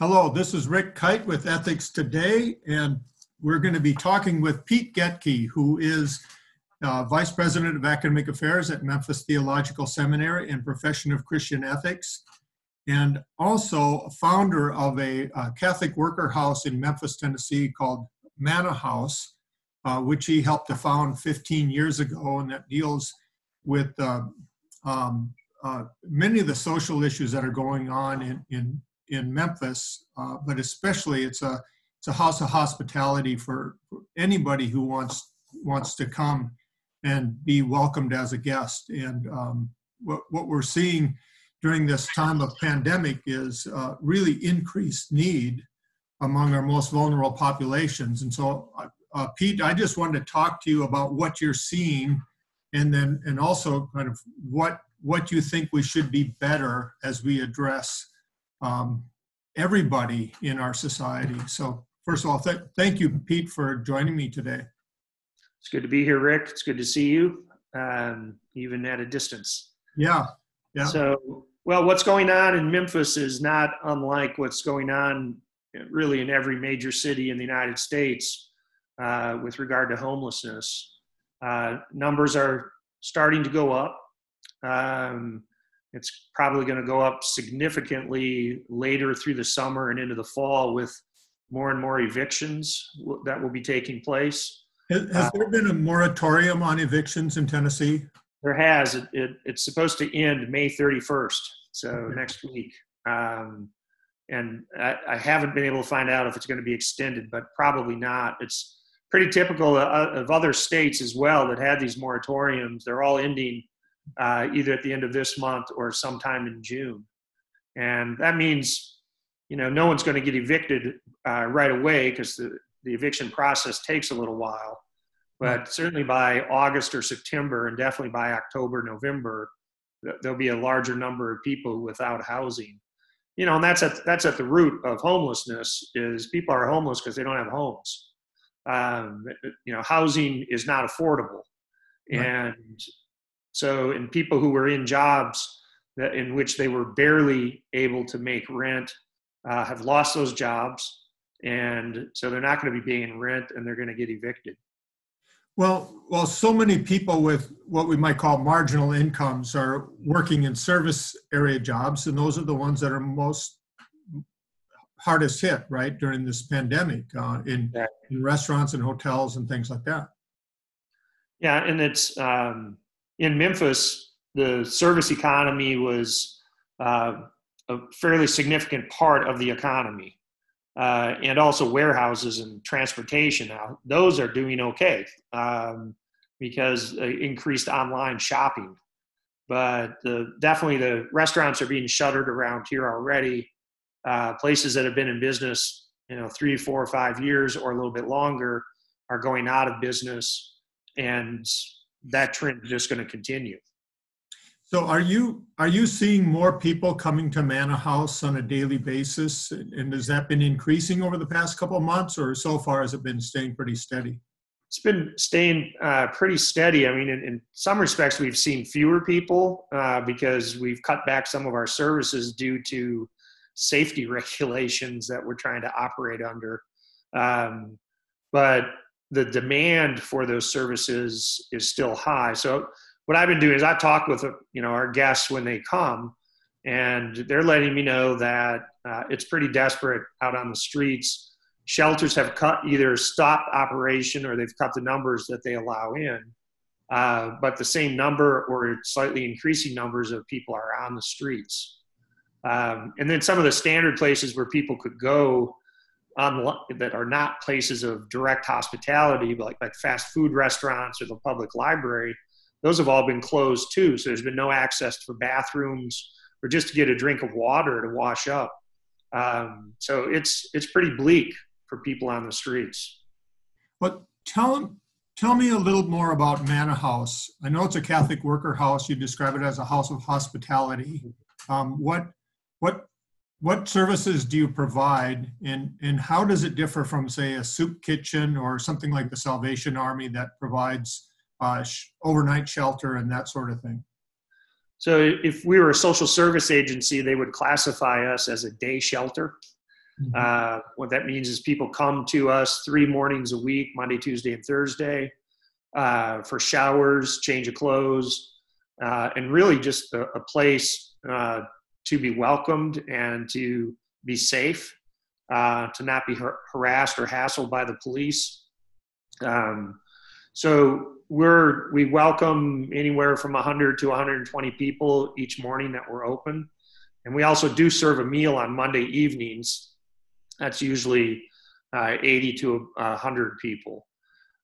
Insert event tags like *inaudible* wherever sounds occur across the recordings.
Hello, this is Rick Kyte with Ethics Today, and we're going to be talking with Pete Gathje, who is uh, Vice President of Academic Affairs at Memphis Theological Seminary and Profession of Christian Ethics, and also founder of a, a Catholic worker house in Memphis, Tennessee called Manna House, uh, which he helped to found 15 years ago, and that deals with uh, um, uh, many of the social issues that are going on in, in in Memphis, uh, but especially it's a it's a house of hospitality for, anybody who wants wants to come and be welcomed as a guest. And um, what what we're seeing during this time of pandemic is uh, really increased need among our most vulnerable populations. And so, uh, uh Pete, I just wanted to talk to you about what you're seeing, and then and also kind of what what you think we should be better as we address um, everybody in our society. So, first of all, th- thank you, Pete, for joining me today. It's good to be here, Rick. It's good to see you, um, even at a distance. Yeah, yeah. So, well, what's going on in Memphis is not unlike what's going on really in every major city in the United States uh, with regard to homelessness. Uh, numbers are starting to go up. Um, it's probably going to go up significantly later through the summer and into the fall with more and more evictions that will be taking place. Has, has there been a moratorium on evictions in Tennessee? There has. It, it, it's supposed to end May 31st, so okay. next week. Um, and I, I, haven't been able to find out if it's going to be extended, but probably not. It's pretty typical of, of other states as well that had these moratoriums. They're all ending uh, either at the end of this month or sometime in June. And that means, you know, no one's going to get evicted uh, right away because the, the eviction process takes a little while. But certainly by August or September, and definitely by October, November, there'll be a larger number of people without housing. You know, and that's at that's at the root of homelessness. Is people are homeless because they don't have homes. Um, you know, housing is not affordable, right. and so, in people who were in jobs that in which they were barely able to make rent uh, have lost those jobs, and so they're not going to be paying rent, and they're going to get evicted. Well, well, so many people with what we might call marginal incomes are working in service area jobs, and those are the ones that are most hardest hit, right, during this pandemic uh, in, in restaurants and hotels and things like that. Yeah, and it's um, in Memphis, the service economy was uh, a fairly significant part of the economy. Uh, and also warehouses and transportation. Now those are doing okay um, because uh, increased online shopping. But the, definitely the restaurants are being shuttered around here already. Uh, places that have been in business you know three four or five years or a little bit longer are going out of business. And that trend is just going to continue. So are you are you seeing more people coming to Manna House on a daily basis, and has that been increasing over the past couple of months, or so far has it been staying pretty steady? It's been staying uh, pretty steady. I mean, in, in, some respects, we've seen fewer people uh, because we've cut back some of our services due to safety *laughs* regulations that we're trying to operate under. Um, but the demand for those services is still high. So what I've been doing is I talk with you know our guests when they come, and they're letting me know that uh, it's pretty desperate out on the streets. Shelters have cut either stopped operation or they've cut the numbers that they allow in. Uh, but the same number or slightly increasing numbers of people are on the streets. Um, and then some of the standard places where people could go on that are not places of direct hospitality, like like fast food restaurants or the public library, those have all been closed too. So there's been no access for bathrooms or just to get a drink of water to wash up. Um, so it's it's pretty bleak for people on the streets. But tell tell me a little more about Manna House. I know it's a Catholic worker house. You describe it as a house of hospitality. Um, what what what services do you provide? And, and how does it differ from say a soup kitchen or something like the salvation army that provides uh, sh- overnight shelter and that sort of thing? So if we were a social service agency they would classify us as a day shelter. Mm-hmm. Uh, what that means is people come to us three mornings a week, Monday, Tuesday, and Thursday, uh, for showers, change of clothes, uh, and really just a, a place uh, to be welcomed and to be safe, uh, to not be har- harassed or hassled by the police. Um, so we're we welcome anywhere from 100 to 120 people each morning that we're open, and we also do serve a meal on Monday evenings. That's usually uh, 80 to 100 people.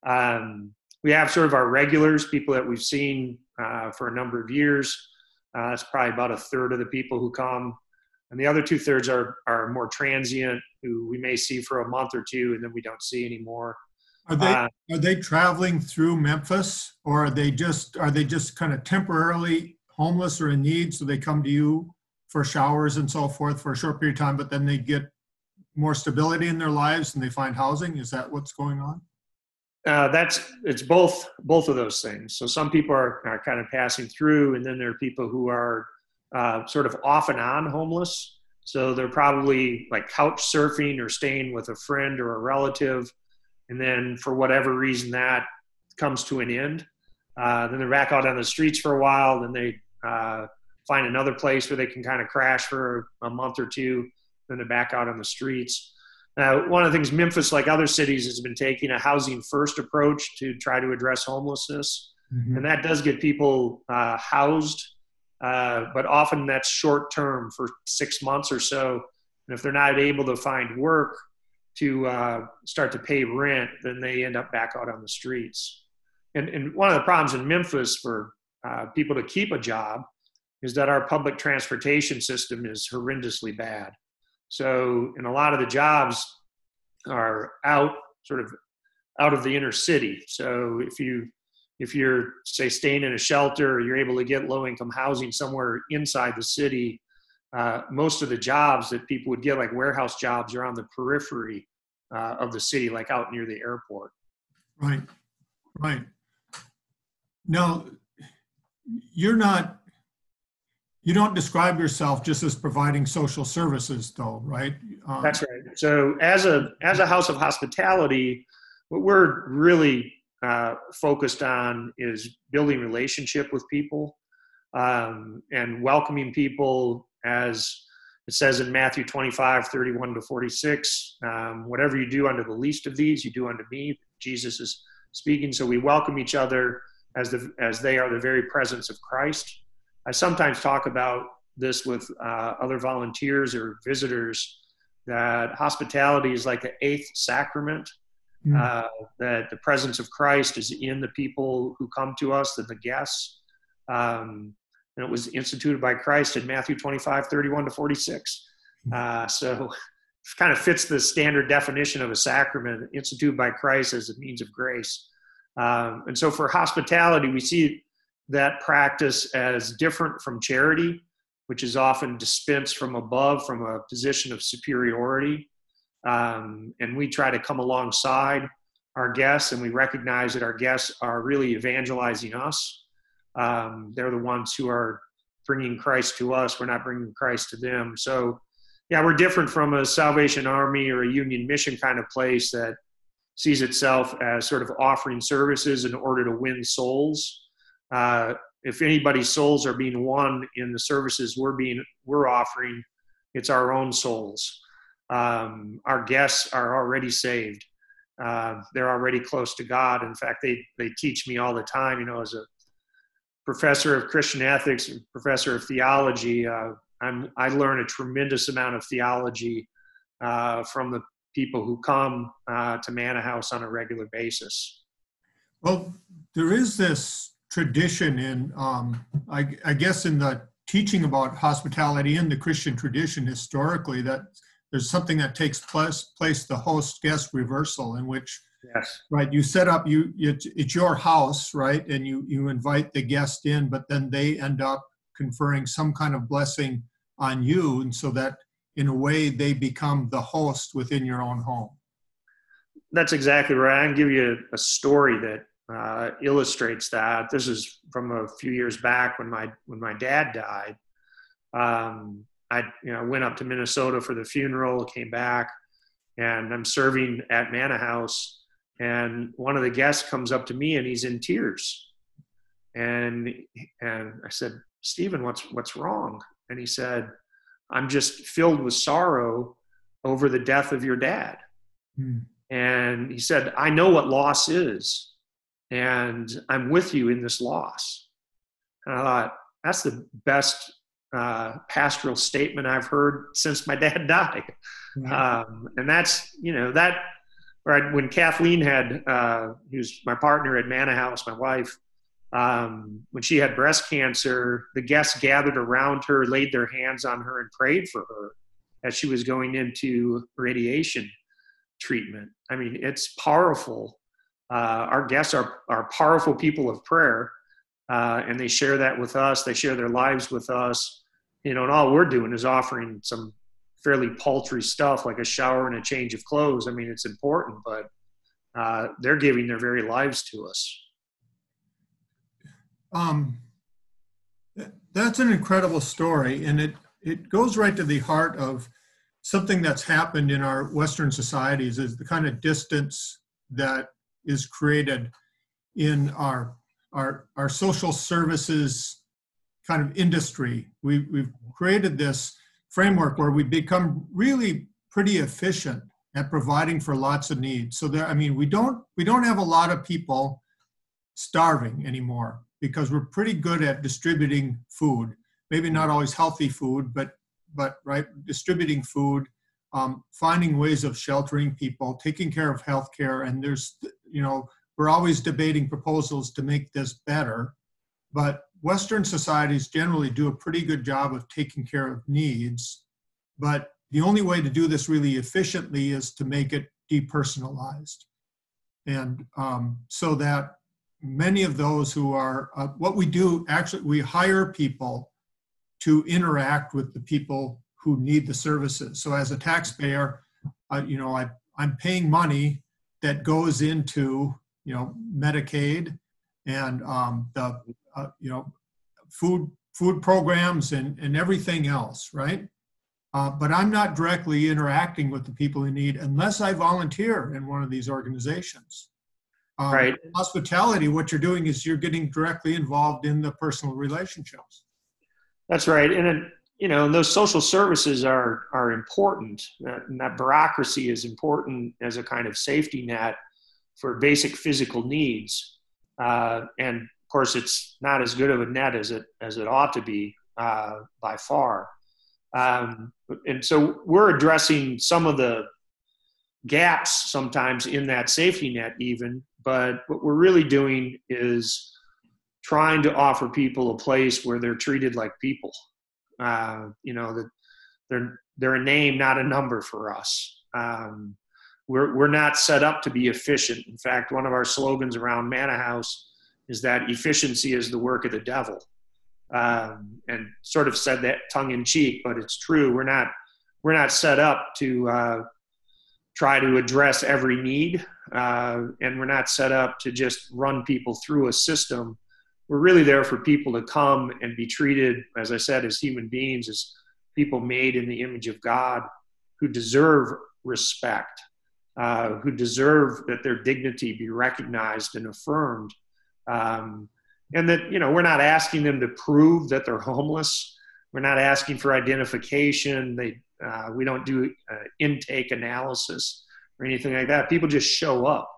Um, we have sort of our regulars, people that we've seen uh, for a number of years. Uh, that's probably about a third of the people who come. And the other two thirds are, are more transient, who we may see for a month or two and then we don't see anymore. Are they uh, are they traveling through Memphis, or are they just are they just kind of temporarily homeless or in need, so they come to you for showers and so forth for a short period of time, but then they get more stability in their lives and they find housing? Is that what's going on? Uh, that's it's both both of those things. So some people are, are kind of passing through, and then there are people who are uh, sort of off and on homeless. So they're probably like couch surfing or staying with a friend or a relative, and then for whatever reason that comes to an end. Uh, then they're back out on the streets for a while. Then they uh, find another place where they can kind of crash for a month or two. Then they're back out on the streets. Uh, one of the things Memphis, like other cities, has been taking a housing first approach to try to address homelessness. Mm-hmm. And that does get people uh, housed, uh, but often that's short term for six months or so. And if they're not able to find work to uh, start to pay rent, then they end up back out on the streets. And, and one of the problems in Memphis for uh, people to keep a job is that our public transportation system is horrendously bad. So, and a lot of the jobs are out sort of out of the inner city. So if you if you're say staying in a shelter, you're able to get low income housing somewhere inside the city. Uh, most of the jobs that people would get, like warehouse jobs, are on the periphery uh, of the city, like out near the airport. Right, right. Now, you're not you don't describe yourself just as providing social services, though, right? Um, That's right. So, as a as a house of hospitality, what we're really uh, focused on is building relationship with people um, and welcoming people as it says in Matthew 25, 31 to 46. Um, whatever you do unto the least of these, you do unto me. Jesus is speaking. So we welcome each other as the as they are the very presence of Christ. I sometimes talk about this with uh, other volunteers or visitors that hospitality is like the eighth sacrament. Mm. Uh, that the presence of Christ is in the people who come to us, and the guests. Um, and it was instituted by Christ in Matthew 25, 31 to 46. Hmm. Uh, so *laughs* kind of fits the standard definition of a sacrament instituted by Christ as a means of grace. Um, and so for hospitality, we see that practice as different from charity, which is often dispensed from above from a position of superiority. Um, and we try to come alongside our guests, and we recognize that our guests are really evangelizing us. Um, they're the ones who are bringing Christ to us. We're not bringing Christ to them. So, yeah, we're different from a Salvation Army or a Union Mission kind of place that sees itself as sort of offering services in order to win souls uh, if anybody's souls are being won in the services we're being we're offering, it's our own souls. Um, our guests are already saved. Uh, they're already close to God. In fact, they they teach me all the time. You know, as a professor of Christian ethics, and professor of theology, uh, I'm I learn a tremendous amount of theology uh, from the people who come uh, to Manna House on a regular basis. Well, there is this tradition in, um, I, I, guess, in the teaching about hospitality in the Christian tradition historically, that there's something that takes place, place the host guest reversal, in which, yes. right, you set up, you it's, it's your house, right, and you you invite the guest in, but then they end up conferring some kind of blessing on you, and so that in a way they become the host within your own home. That's exactly right. I can give you a story that uh, illustrates that. This is from a few years back when my when my dad died. Um, I you know went up to Minnesota for the funeral, came back, and I'm serving at Manna House, and one of the guests comes up to me and he's in tears, and and I said, Stephen, what's what's wrong? And he said, I'm just filled with sorrow over the death of your dad. Hmm. And he said, I know what loss is, and I'm with you in this loss. And I thought, that's the best uh, pastoral statement I've heard since my *laughs* dad died. Um, and that's, you know, that, right, when Kathleen had, uh, who's my partner at Manna House, my wife, um, when she had breast cancer, the guests gathered around her, laid their hands on her, and prayed for her as she was going into radiation treatment. I mean, it's powerful. Uh, our guests are, are powerful people of prayer, uh, and they share that with us. They share their lives with us. You know, and all we're doing is offering some fairly paltry stuff like a shower and a change of clothes. I mean, it's important, but uh, they're giving their very lives to us. Um, that's an incredible story, and it it goes right to the heart of something that's happened in our Western societies is the kind of distance that is created in our our our social services kind of industry. We, we've created this framework where we become really pretty efficient at providing for lots of needs. So there, I mean, we don't we don't have a lot of people starving anymore because we're pretty good at distributing food. Maybe not always healthy food, but but right, distributing food, um, finding ways of sheltering people, taking care of healthcare, and there's you know we're always debating proposals to make this better, but Western societies generally do a pretty good job of taking care of needs, but the only way to do this really efficiently is to make it depersonalized. And um, so that many of those who are, uh, what we do actually, we hire people to interact with the people who need the services. So as a taxpayer, uh, you know, I, I'm paying money that goes into, you know, Medicaid and um, the, uh, you know, food food programs and, and everything else, right? Uh, but I'm not directly interacting with the people in need unless I volunteer in one of these organizations. Um, right. Hospitality, what you're doing is you're getting directly involved in the personal relationships. That's right, and you know, and those social services are are important. And that bureaucracy is important as a kind of safety net for basic physical needs. Uh, and of course, it's not as good of a net as it as it ought to be uh, by far. Um, and so we're addressing some of the gaps sometimes in that safety net, even but what we're really doing is trying to offer people a place where they're treated like people. Uh, you know that they're they're a name, not a number for us. Um, we're we're not set up to be efficient. In fact, one of our slogans around Manna House is that efficiency is the work of the devil, um, and sort of said that tongue in cheek, but it's true. We're not we're not set up to uh, try to address every need, uh, and we're not set up to just run people through a system. We're really there for people to come and be treated, as I said, as human beings, as people made in the image of God who deserve respect, uh, who deserve that their dignity be recognized and affirmed. Um, and that, you know, we're not asking them to prove that they're homeless. We're not asking for identification. They, uh, we don't do uh, intake analysis or anything like that. People just show up.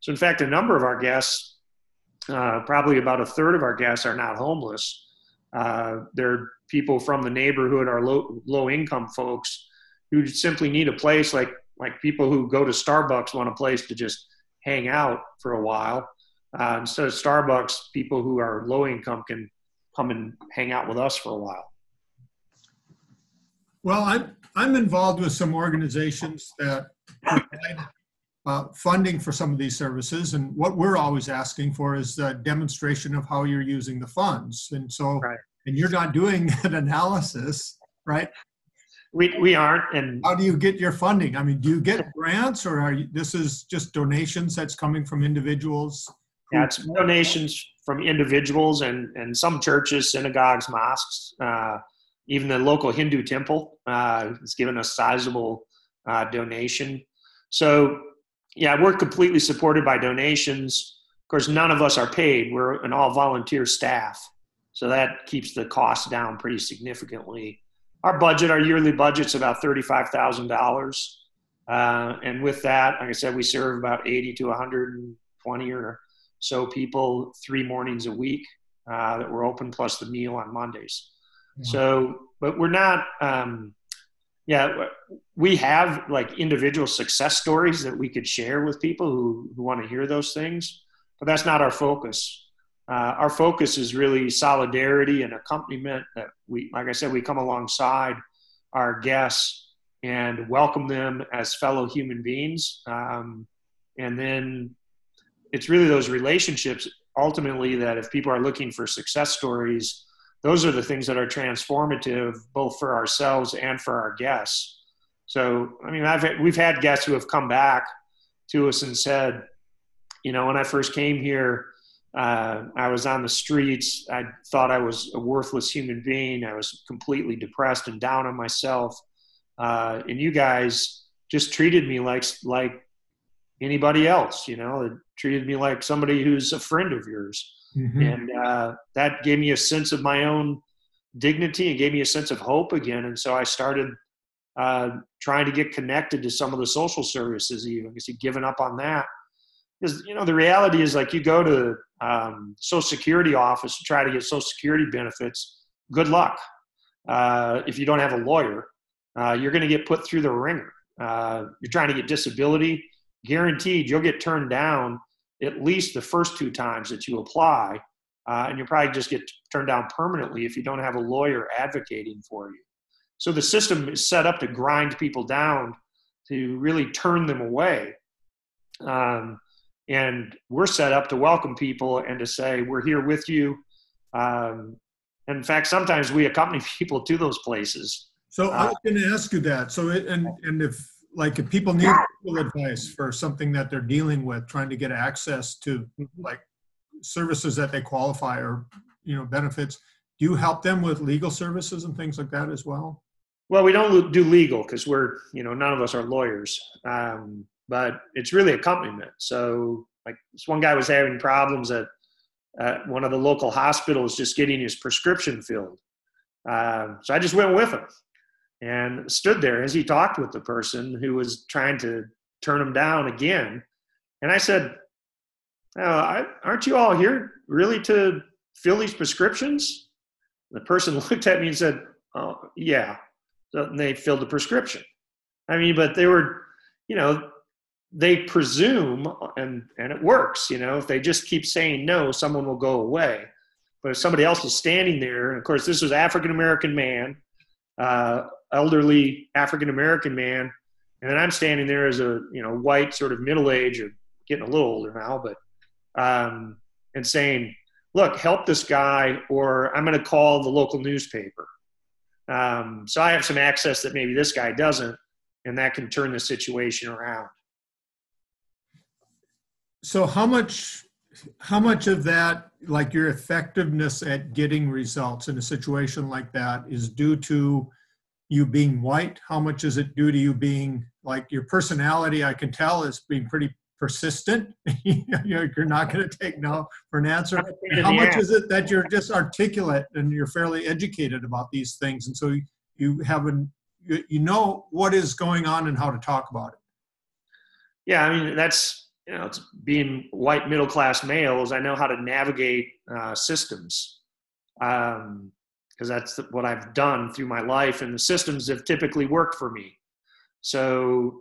So, in fact, a number of our guests, uh, probably about a third of our guests, are not homeless. Uh, they're people from the neighborhood, our low low income folks who simply need a place like like people who go to Starbucks want a place to just hang out for a while. Uh, instead of Starbucks, people who are low income can come and hang out with us for a while. Well, I'm, I'm involved with some organizations that provide uh, funding for some of these services. And what we're always asking for is a demonstration of how you're using the funds. And so, right. and you're not doing *laughs* an analysis, right? We, we aren't. And how do you get your funding? I mean, do you get grants or are you, this is just donations that's coming from individuals? Yeah, it's donations from individuals and, and some churches, synagogues, mosques. Uh, even the local Hindu temple uh, has given a sizable uh, donation. So, yeah, we're completely supported by donations. Of course, none of us are paid. We're an all volunteer staff. So that keeps the cost down pretty significantly. Our budget, our yearly budget's about $35,000. Uh, and with that, like I said, we serve about 80 to 120 or so people three mornings a week uh, that we're open, plus the meal on Mondays. So, but we're not, um, yeah, we have like individual success stories that we could share with people who, who want to hear those things, but that's not our focus. Uh, our focus is really solidarity and accompaniment that we, like I said, we come alongside our guests and welcome them as fellow human beings. Um, and then it's really those relationships ultimately that if people are looking for success stories, those are the things that are transformative both for ourselves and for our guests. So, I mean, I've we've had guests who have come back to us and said, you know, when I first came here, uh, I was on the streets. I thought I was a worthless human being. I was completely depressed and down on myself. Uh, and you guys just treated me like like anybody else. You know, it treated me like somebody who's a friend of yours. Mm-hmm. And uh, that gave me a sense of my own dignity and gave me a sense of hope again. And so I started uh, trying to get connected to some of the social services, even because you've given up on that. Because you know the reality is like you go to um, Social Security office to try to get Social Security benefits. Good luck uh, if you don't have a lawyer. Uh, you're going to get put through the ringer. Uh, you're trying to get disability, guaranteed you'll get turned down at least the first two times that you apply, uh, and you'll probably just get turned down permanently if you don't have a lawyer advocating for you. So the system is set up to grind people down, to really turn them away. Um, and we're set up to welcome people and to say, we're here with you. Um, in fact, sometimes we accompany *laughs* people to those places. So I was going to ask you that. So, it, and and if like if people need legal advice for something that they're dealing with, trying to get access to mm-hmm. like services that they qualify or you know benefits, do you help them with legal services and things like that as well? Well, we don't do legal because we're you know none of us are lawyers, um, but it's really accompaniment. So like this one guy was having problems at, at one of the local hospitals just getting his prescription filled. Uh, so I just went with him and stood there as he talked with the person who was trying to turn him down again. And I said, oh, Aren't you all here really to fill these prescriptions? The person *laughs* looked at me and said, Oh, yeah. So they filled the prescription. I mean, but they were, you know, they presume, and, and it works, you know, if they just keep saying no, someone will go away. But if somebody else is standing there, and of course, this was African American man, uh, elderly African American man, and then I'm standing there as a you know white sort of middle age or getting a little older now, but um, and saying, "Look, help this guy, or I'm going to call the local newspaper." Um, so I have some access that maybe this guy doesn't, and that can turn the situation around. So how much how much of that like your effectiveness at getting results in a situation like that is due to you being white? How much is it due to you being like your personality? I can tell is being pretty persistent. *laughs* you're not going to take no for an answer. And how much is it that you're just articulate and you're fairly educated about these things, and so you have an you know what is going on and how to talk about it. Yeah, I mean that's you know it's being white middle class males. I know how to navigate uh, systems. Um, because that's what I've done through my life, and the systems have typically worked for me. So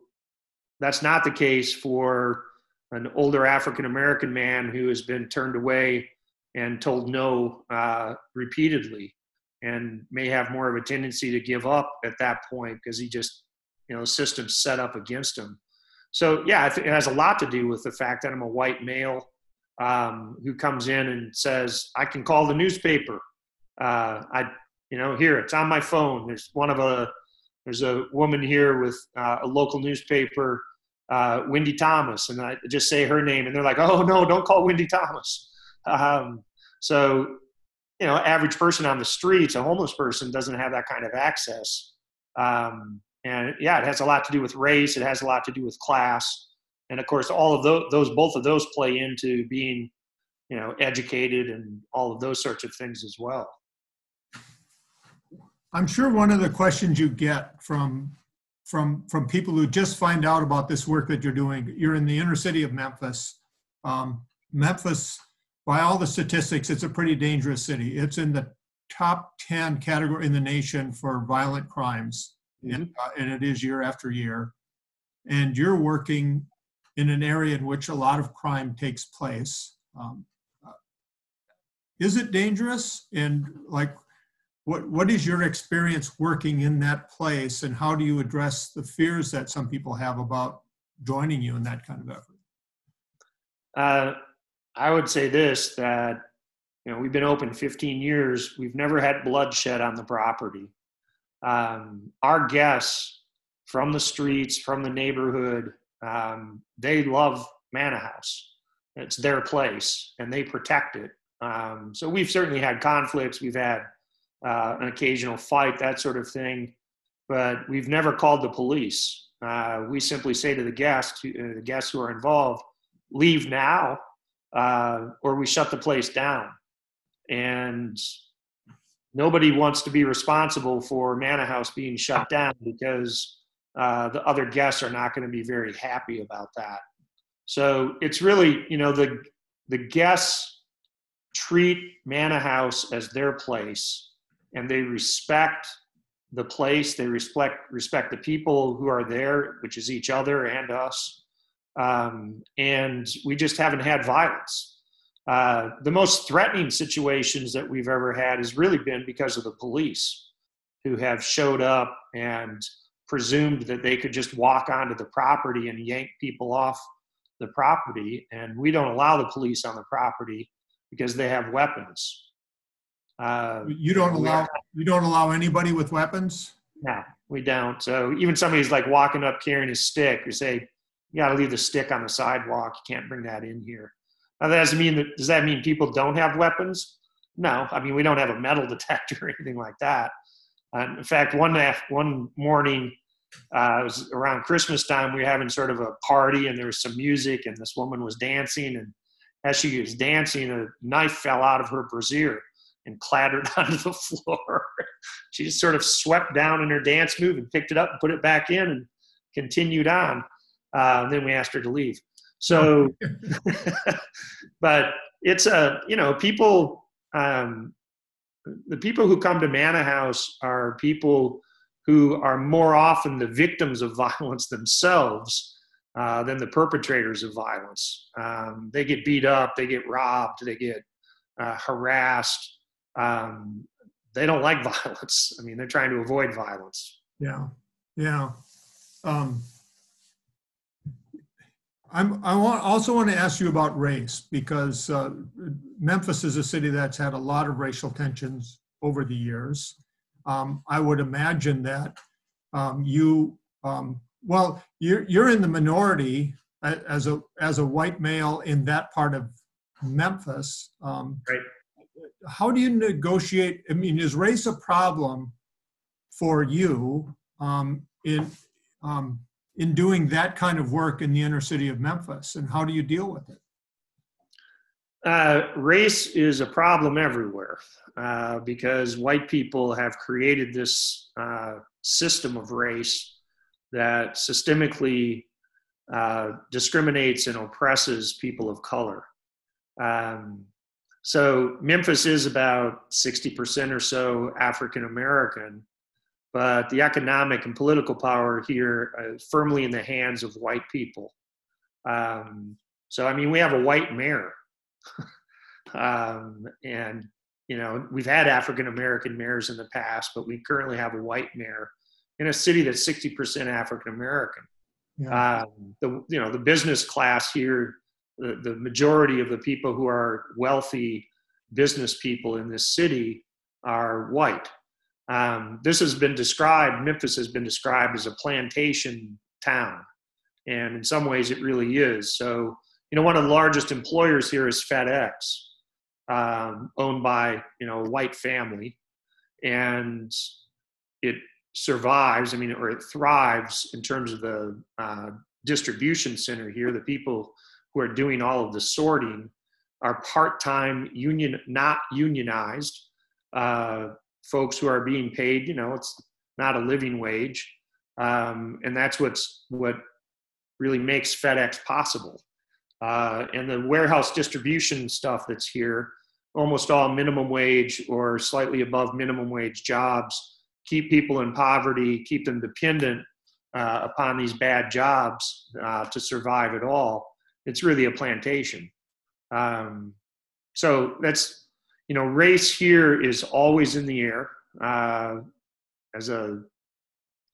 that's not the case for an older African American man who has been turned away and told no uh, repeatedly, and may have more of a tendency to give up at that point because he just, you know, system's set up against him. So yeah, it has a lot to do with the fact that I'm a white male um, who comes in and says, "I can call the newspaper." Uh, I, you know, here it's on my phone. There's one of a, there's a woman here with uh, a local newspaper, uh, Wendy Thomas, and I just say her name, and they're like, "Oh no, don't call Wendy Thomas." Um, so you know, average person on the streets, a homeless person, doesn't have that kind of access. Um, and yeah, it has a lot to do with race. It has a lot to do with class, and of course, all of those, those both of those play into being, you know, educated and all of those sorts of things as well. I'm sure one of the questions you get from from from people who just find out about this work that you're doing. You're in the inner city of Memphis. Um, Memphis, by all the statistics, it's a pretty dangerous city. It's in the top 10 category in the nation for violent crimes, mm-hmm. and, uh, and it is year after year. And you're working in an area in which a lot of crime takes place. Um, uh, is it dangerous? And like, what what is your experience working in that place and how do you address the fears that some people have about joining you in that kind of effort? Uh, i would say this that you know we've been open 15 years. We've never had bloodshed on the property. Um, our guests from the streets from the neighborhood um, they love Manna House. It's their place and they protect it. Um, so we've certainly had conflicts. We've had uh, an occasional fight, that sort of thing. But we've never called the police. Uh, we simply say to the guests, uh, the guests who are involved, leave now, uh, or we shut the place down. And nobody wants to be responsible for Manna House being shut down because uh, the other guests are not going to be very happy about that. So it's really, you know, the the guests treat Manna House as their place and they respect the place. They respect respect the people who are there which is each other and us. Um, and we just haven't had violence. Uh, the most threatening situations that we've ever had has really been because of the police who have showed up and presumed that they could just walk onto the property and yank people off the property. And we don't allow the police on the property because they have weapons uh, you don't allow you don't allow anybody with weapons. No, we don't. So even somebody's like walking up carrying a stick, you say you got to leave the stick on the sidewalk. You can't bring that in here. Now that doesn't mean that. Does that mean people don't have weapons? No, I mean we don't have a metal *laughs* detector or anything like that. Uh, in fact, one one morning, uh, it was around Christmas time. We were having sort of a party, and there was some music, and this woman was dancing. And as she was dancing, a knife fell out of her brassiere and clattered *laughs* onto the floor. she just sort of swept down in her dance move and picked it up and put it back in and continued on. Uh, then we asked her to leave. So, *laughs* *laughs* but it's a, you know, people, um, the people who come to Manna House are people who are more often the victims of violence themselves uh, than the perpetrators of violence. Um, they get beat up, they get robbed, they get uh, harassed, um, they don't like *laughs* violence. I mean, they're trying to avoid violence. Yeah, yeah. Um, I'm, I want, also want to ask you about race because uh, Memphis is a city that's had a lot of racial tensions over the years. Um, I would imagine that um, you, um, well, you're, you're in the minority as a as a white male in that part of Memphis. Um, right how do you negotiate? I mean, is race a problem for you um, in um, in doing that kind of work in the inner city of Memphis, and how do you deal with it? Uh, race is a problem everywhere uh, because white people have created this uh, system of race that systemically uh, discriminates and oppresses people of color. Um, so Memphis is about 60% or so African American, but the economic and political power here is firmly in the hands of white people. Um, so, I mean, we have a white mayor. *laughs* um, and, you know, we've had African American mayors in the past, but we currently have a white mayor in a city that's 60% African American. Yeah. Um, the, you know, the business class here the, majority of the people who are wealthy business people in this city are white. Um, this has been described, Memphis has been described as a plantation town. And in some ways, it really is. So, you know, one of the largest employers here is FedEx. um, owned by you know a white family, and it survives. I mean, or it thrives in terms of the uh, distribution center here. The people who are doing all of the sorting are part-time union, not unionized uh, folks who are being paid. You know, it's not a living wage, um, and that's what's what really makes FedEx possible. Uh, and the warehouse distribution stuff that's here, almost all minimum wage or slightly above minimum wage jobs, keep people in poverty, keep them dependent uh, upon these bad jobs uh, to survive at all. It's really a plantation. Um, so that's, you know, race here is always in the air. Uh, as a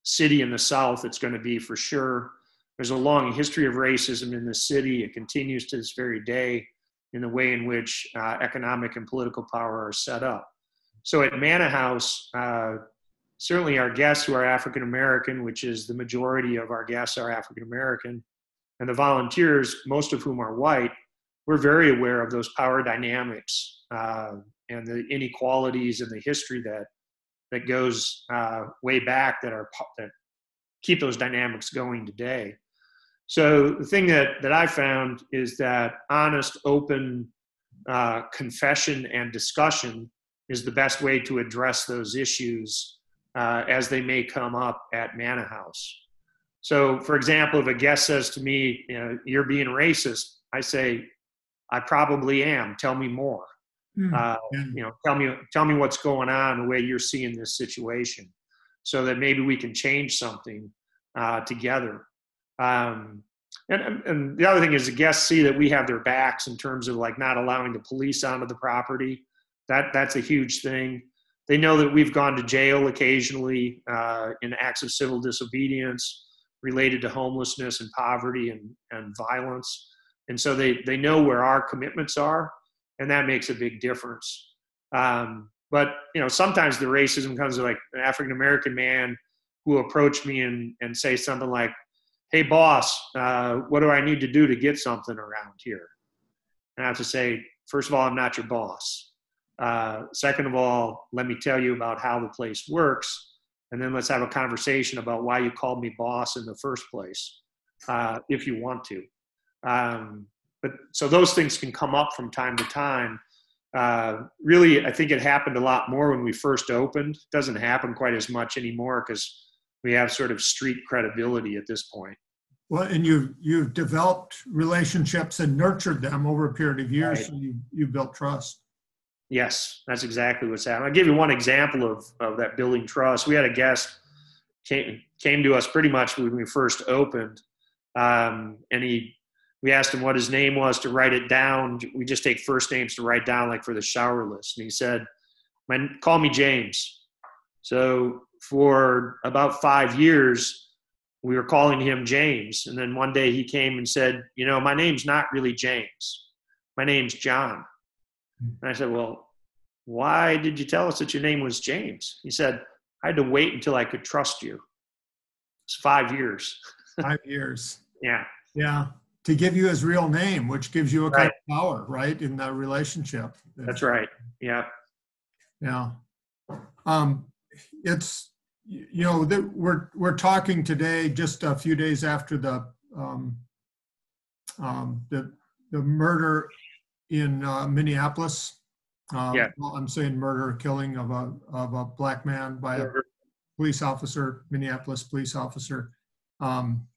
city in the South, it's going to be for sure. There's a long history of racism in the city. It continues to this very day in the way in which uh, economic and political power are set up. So at Manna House, uh, certainly our guests who are African American, which is the majority of our guests are African American, and the volunteers, most of whom are white, we're very aware of those power dynamics uh, and the inequalities and the history that that goes uh, way back that are that keep those dynamics going today. So the thing that that I found is that honest, open uh, confession and discussion is the best way to address those issues uh, as they may come up at Manna House. So, for example, if a guest says to me, you know, "You're being racist," I say, "I probably am. Tell me more." Mm, uh. You know, tell me tell me what's going on, the way you're seeing this situation, so that maybe we can change something uh, together. Um, and, and the other thing is the guests see that we have their backs in terms of like not allowing the police onto the property. That that's a huge thing. They know that we've gone to jail occasionally uh, in acts of civil disobedience related to homelessness and poverty and, and violence. And so they, they know where our commitments are and that makes a big difference. Um, but you know, sometimes the racism comes like an African American man who approach me and, and say something like, "Hey, boss, uh, what do I need to do to get something around here?" And I have to say, first of all, I'm not your boss. Uh, second of all, let me tell you about how the place works, and then let's have a conversation about why you called me boss in the first place, uh, if you want to. Um, but so those things can come up from time to time. Uh, really, I think it happened a lot more when we first opened. It doesn't happen quite as much anymore because we have sort of street credibility at this point. Well, and you've you've developed relationships and nurtured them over a period of years, right. so you you built trust. Yes, that's exactly what's happening. I'll give you one example of, of that building trust. We had a guest came came to us pretty much when we first opened, um, and he we asked him what his name was to write it down. We just take first names to write down, like for the shower list. And he said, "Call me James." So for about five years, we were calling him James. And then one day he came and said, "You know, my name's not really James. My name's John." And I said, "Well, why did you tell us that your name was James?" He said, "I had to wait until I could trust you." It's five years. *laughs* five years. yeah. Yeah to give you his real name, which gives you a right. kind of power, right, in that relationship. That's right. Yeah. Yeah. Um, it's you know that we're we're talking today just a few days after the um, um, the the murder in uh, Minneapolis. Um, yeah. Well, I'm saying murder, killing of a of a black man by a police officer, Minneapolis police officer. Um,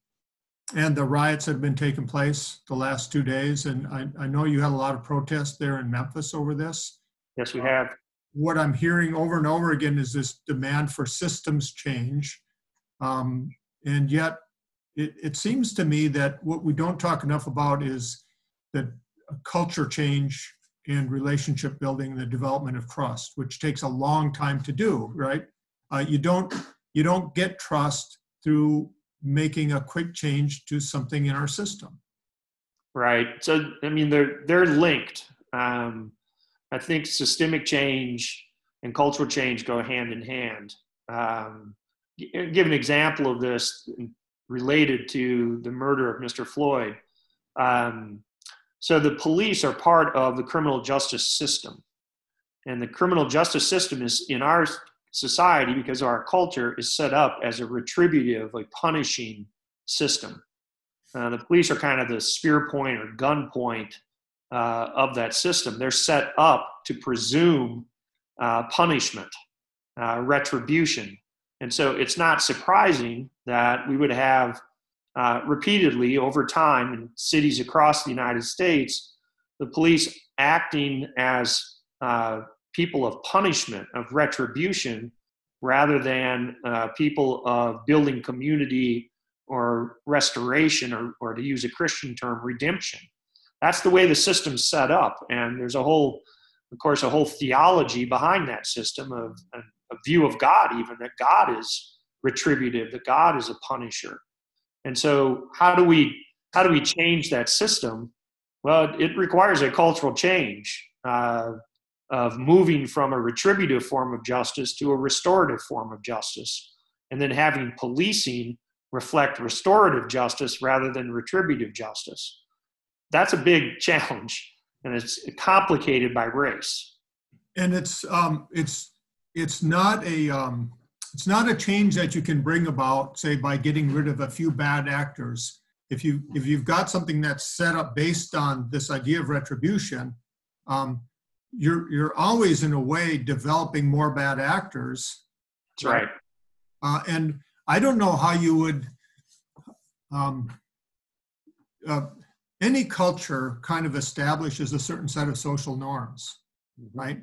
and the riots have been taking place the last two days. And I, I know you had a lot of protests there in Memphis over this. Yes, we have. what I'm hearing over and over again is this demand for systems change. Um, and yet, it, it seems to me that what we don't talk enough about is that culture change and relationship building, the development of trust, which takes a long time to do. Right? Uh, you don't you don't get trust through making a quick change to something in our system. Right. So, I mean, they're they're linked. Um, I think systemic change and cultural change go hand in hand. Um, give an example of this related to the murder of Mr. Floyd. Um, So the police are part of the criminal justice system. And the criminal justice system is in our society, because our culture is set up as a retributive, a punishing system. Uh, the police are kind of the spear point or gun point uh, of that system. They're set up to presume uh, punishment, uh, retribution. And so it's not surprising that we would have uh, repeatedly over time in cities across the United States the police acting as uh, people of punishment, of retribution, rather than uh, people of building community or restoration, or, or to use a Christian term, redemption. That's the way the system's set up. And there's a whole, of course, a whole theology behind that system of a, a view of God, even that God is retributive, that God is a punisher. And so, how do we how do we change that system? Well, it requires a cultural change. Uh, of moving from a retributive form of justice to a restorative form of justice, and then having policing reflect restorative justice rather than retributive justice. That's a big *laughs* challenge, and it's complicated by race. And it's um, it's it's not a um, it's not a change that you can bring about, say, by getting rid of a few bad actors. If you if you've got something that's set up based on this idea of retribution, um, you're you're always in a way developing more bad actors. That's right. Uh, and I don't know how you would. Um, uh, any culture kind of establishes a certain set of social norms, mm-hmm. right?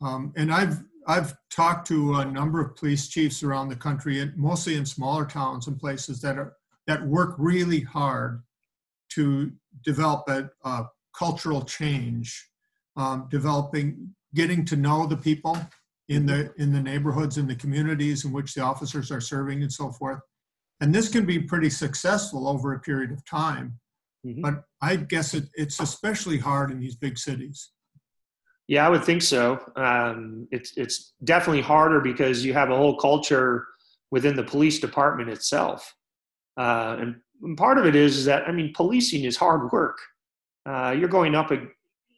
Um, and I've I've talked to a number of police chiefs around the country, and mostly in smaller towns and places that are that work really hard to develop a, a cultural change um, developing, getting to know the people in the in the neighborhoods and the communities in which the officers are serving and so forth. And this can be pretty successful over a period of time. Mm-hmm. But I guess it, it's especially hard in these big cities. Yeah, I would think so. Um, it's it's definitely harder because you have a whole culture within the police department itself, uh, and part of it is, is that I mean, policing is hard work. Uh, you're going up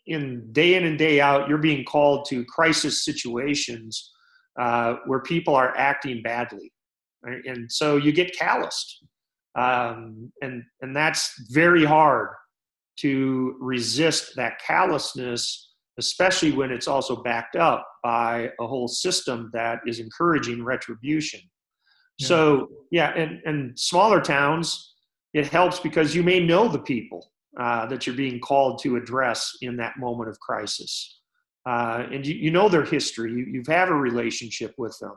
in day in and day out, you're being called to crisis situations uh, where people are acting badly, right? and so you get calloused, um, and and that's very hard to resist that callousness, especially when it's also backed up by a whole system that is encouraging retribution. Yeah. So yeah, and and smaller towns, it helps because you may know the people uh, that you're being called to address in that moment of crisis. Uh, and you, you, know their history, you, you've had a relationship with them.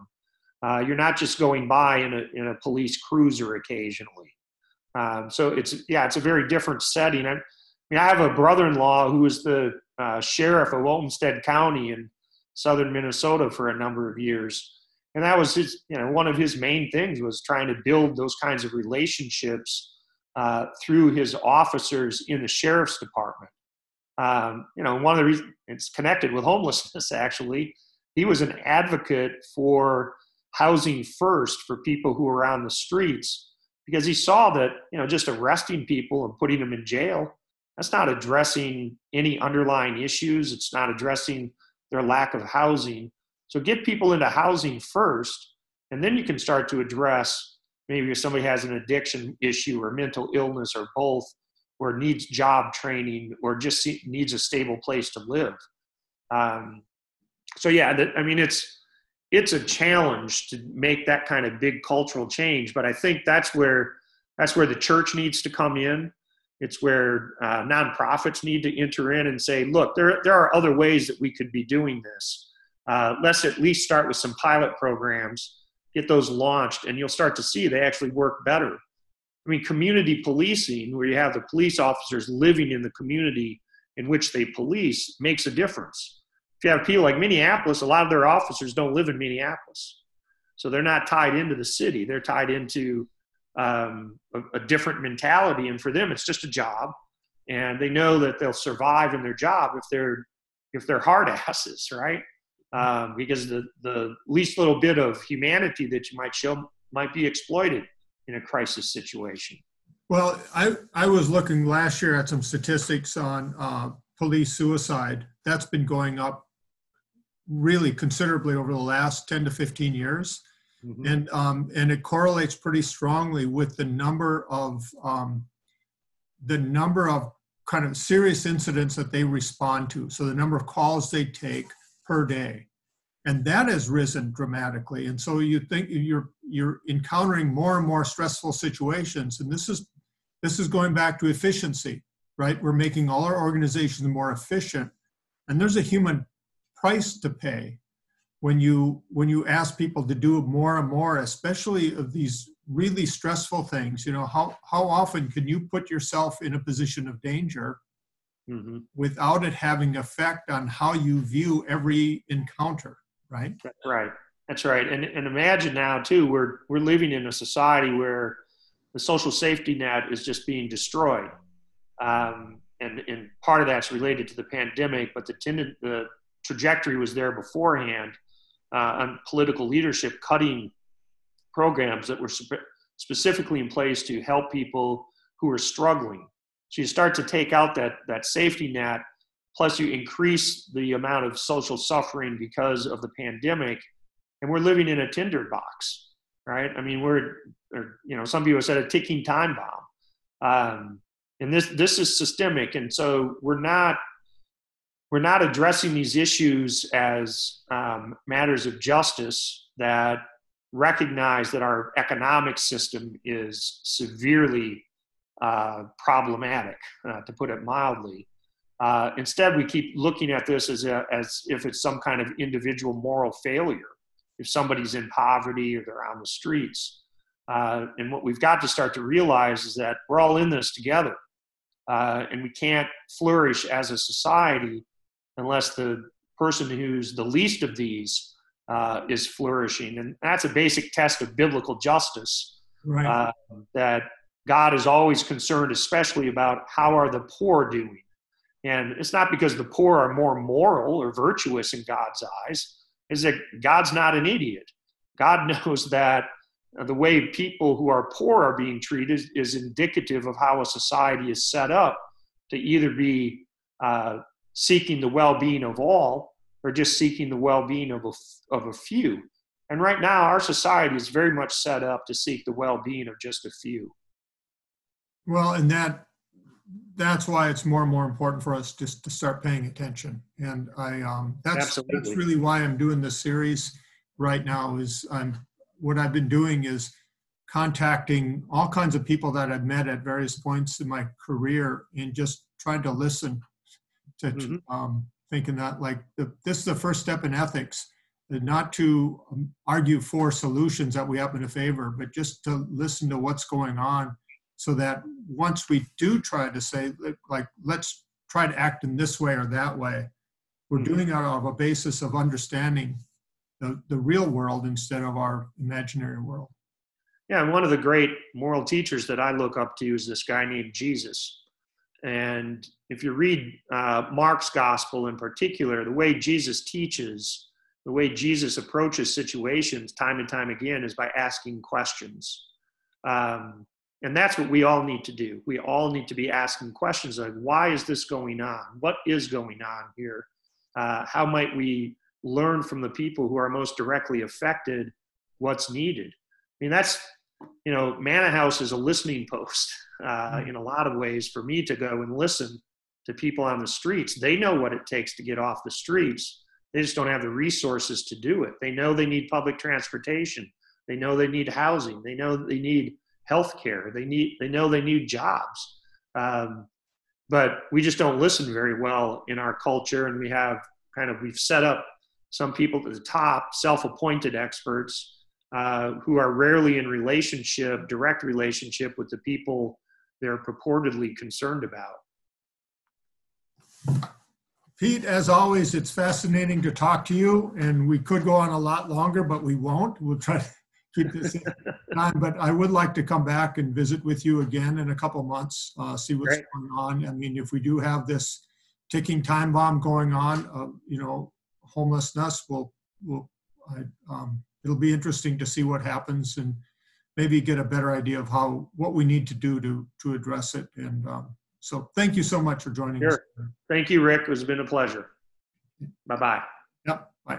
Uh, you're not just going by in a, in a police cruiser occasionally. Um, so it's, yeah, it's a very different setting. I, I, mean, I have a brother in law who was the uh, sheriff of Olmsted County in southern Minnesota for a number of years. And that was his, you know, one of his main things was trying to build those kinds of relationships uh, through his officers in the sheriff's department. Um, you know, one of the reasons it's connected with homelessness, *laughs* actually, he was an advocate for housing first for people who are on the streets because he saw that, you know, just arresting people and putting them in jail, that's not addressing any underlying issues. It's not addressing their lack of housing. So get people into housing first, and then you can start to address maybe if somebody has an addiction issue or mental illness or both or needs job training or just needs a stable place to live um, so yeah i mean it's it's a challenge to make that kind of big cultural change but i think that's where that's where the church needs to come in it's where uh, nonprofits need to enter in and say look there, there are other ways that we could be doing this uh, let's at least start with some pilot programs get those launched and you'll start to see they actually work better. I mean, community policing, where you have the police officers living in the community in which they police, makes a difference. If you have people like Minneapolis, a lot of their officers don't live in Minneapolis. So they're not tied into the city, they're tied into um, a, a different mentality. And for them, it's just a job. And they know that they'll survive in their job if they're if they're hard *laughs* asses, right? um, because the, the least little bit of humanity that you might show might be exploited in a crisis situation. Well, I, I was looking last year at some statistics on uh, police suicide. That's been going up really considerably over the last 10 to 15 years. Mhm. And, um, and it correlates pretty strongly with the number of, um, the number of kind of serious incidents that they respond to. So the number of calls they take per day. And that has risen dramatically. And so you think you're, you're encountering more and more stressful situations. And this is, this is going back to efficiency, right? We're making all our organizations more efficient. And there's a human price to pay when you when you ask people to do more and more especially of these really stressful things you know how how often can you put yourself in a position of danger Mhm. without it having effect on how you view every encounter right That's right. That's right. And and imagine now too, we're we're living in a society where the social safety net is just being destroyed, um, and and part of that's related to the pandemic, but the tended, the trajectory was there beforehand uh, on political leadership cutting programs that were spe- specifically in place to help people who are struggling. So you start to take out that that safety net plus you increase the amount of social suffering because of the pandemic and we're living in a tinderbox right i mean we're or, you know some people said a ticking time bomb um, and this this is systemic and so we're not we're not addressing these issues as um, matters of justice that recognize that our economic system is severely uh, problematic uh, to put it mildly uh, instead, we keep looking at this as, a, as if it's some kind of individual moral failure. If somebody's in poverty or they're on the streets. Uh, and what we've got to start to realize is that we're all in this together. Uh, and we can't flourish as a society unless the person who's the least of these uh, is flourishing. And that's a basic test of biblical justice right uh, that God is always concerned, especially about how are the poor doing. And it's not because the poor are more moral or virtuous in God's eyes, is that God's not an idiot. God *laughs* knows that the way people who are poor are being treated is indicative of how a society is set up to either be uh, seeking the well-being of all or just seeking the well-being of a, of a few. And right now, our society is very much set up to seek the well-being of just a few. well and that that's why it's more and more important for us just to start paying attention and i um that's that's really why i'm doing this series right now is i'm what i've been doing is contacting all kinds of people that i've met at various points in my career and just trying to listen to Mhm. um, thinking that like the, this is the first step in ethics uh, not to um, argue for solutions that we happen to favor but just to listen to what's going on so that once we do try to say like- let's try to act in this way or that way we're Mhm. doing it of a basis of understanding the, the real world instead of our imaginary world Yeah, and one of the great moral teachers that I look up to is this guy named Jesus. And if you read uh, Mark's gospel in particular, the way Jesus teaches, the way Jesus approaches situations time and time again is by asking questions. Um, and that's what we all need to do. We all need to be asking questions like, why is this going on? What is going on here? Uh, how might we learn from the people who are most directly affected what's needed? I mean, that's, you know, Manna House is a listening post uh, in a lot of ways for me to go and listen to people on the streets. They know what it takes to get off the streets. They just don't have the resources to do it. They know they need public transportation. They know they need housing. They know they need health care. They need, they know they need jobs. Um, but we just don't listen very well in our culture. And we have kind of, we've set up some people at the top, self-appointed experts uh, who are rarely in relationship, direct relationship with the people they're purportedly concerned about. Pete, as always, it's fascinating to talk to you, and we could go on a lot longer, but we won't. We'll try to *laughs* keep this in time. But I would like to come back and visit with you again in a couple months, uh, see what's Great. going on. I mean, if we do have this ticking time bomb going on, uh, you know, homelessness will will I, um, it'll be interesting to see what happens and maybe get a better idea of how, what we need to do to, to address it. And um, so thank you so much for joining us. Thank you, Rick. It's been a pleasure. Bye bye. Yep.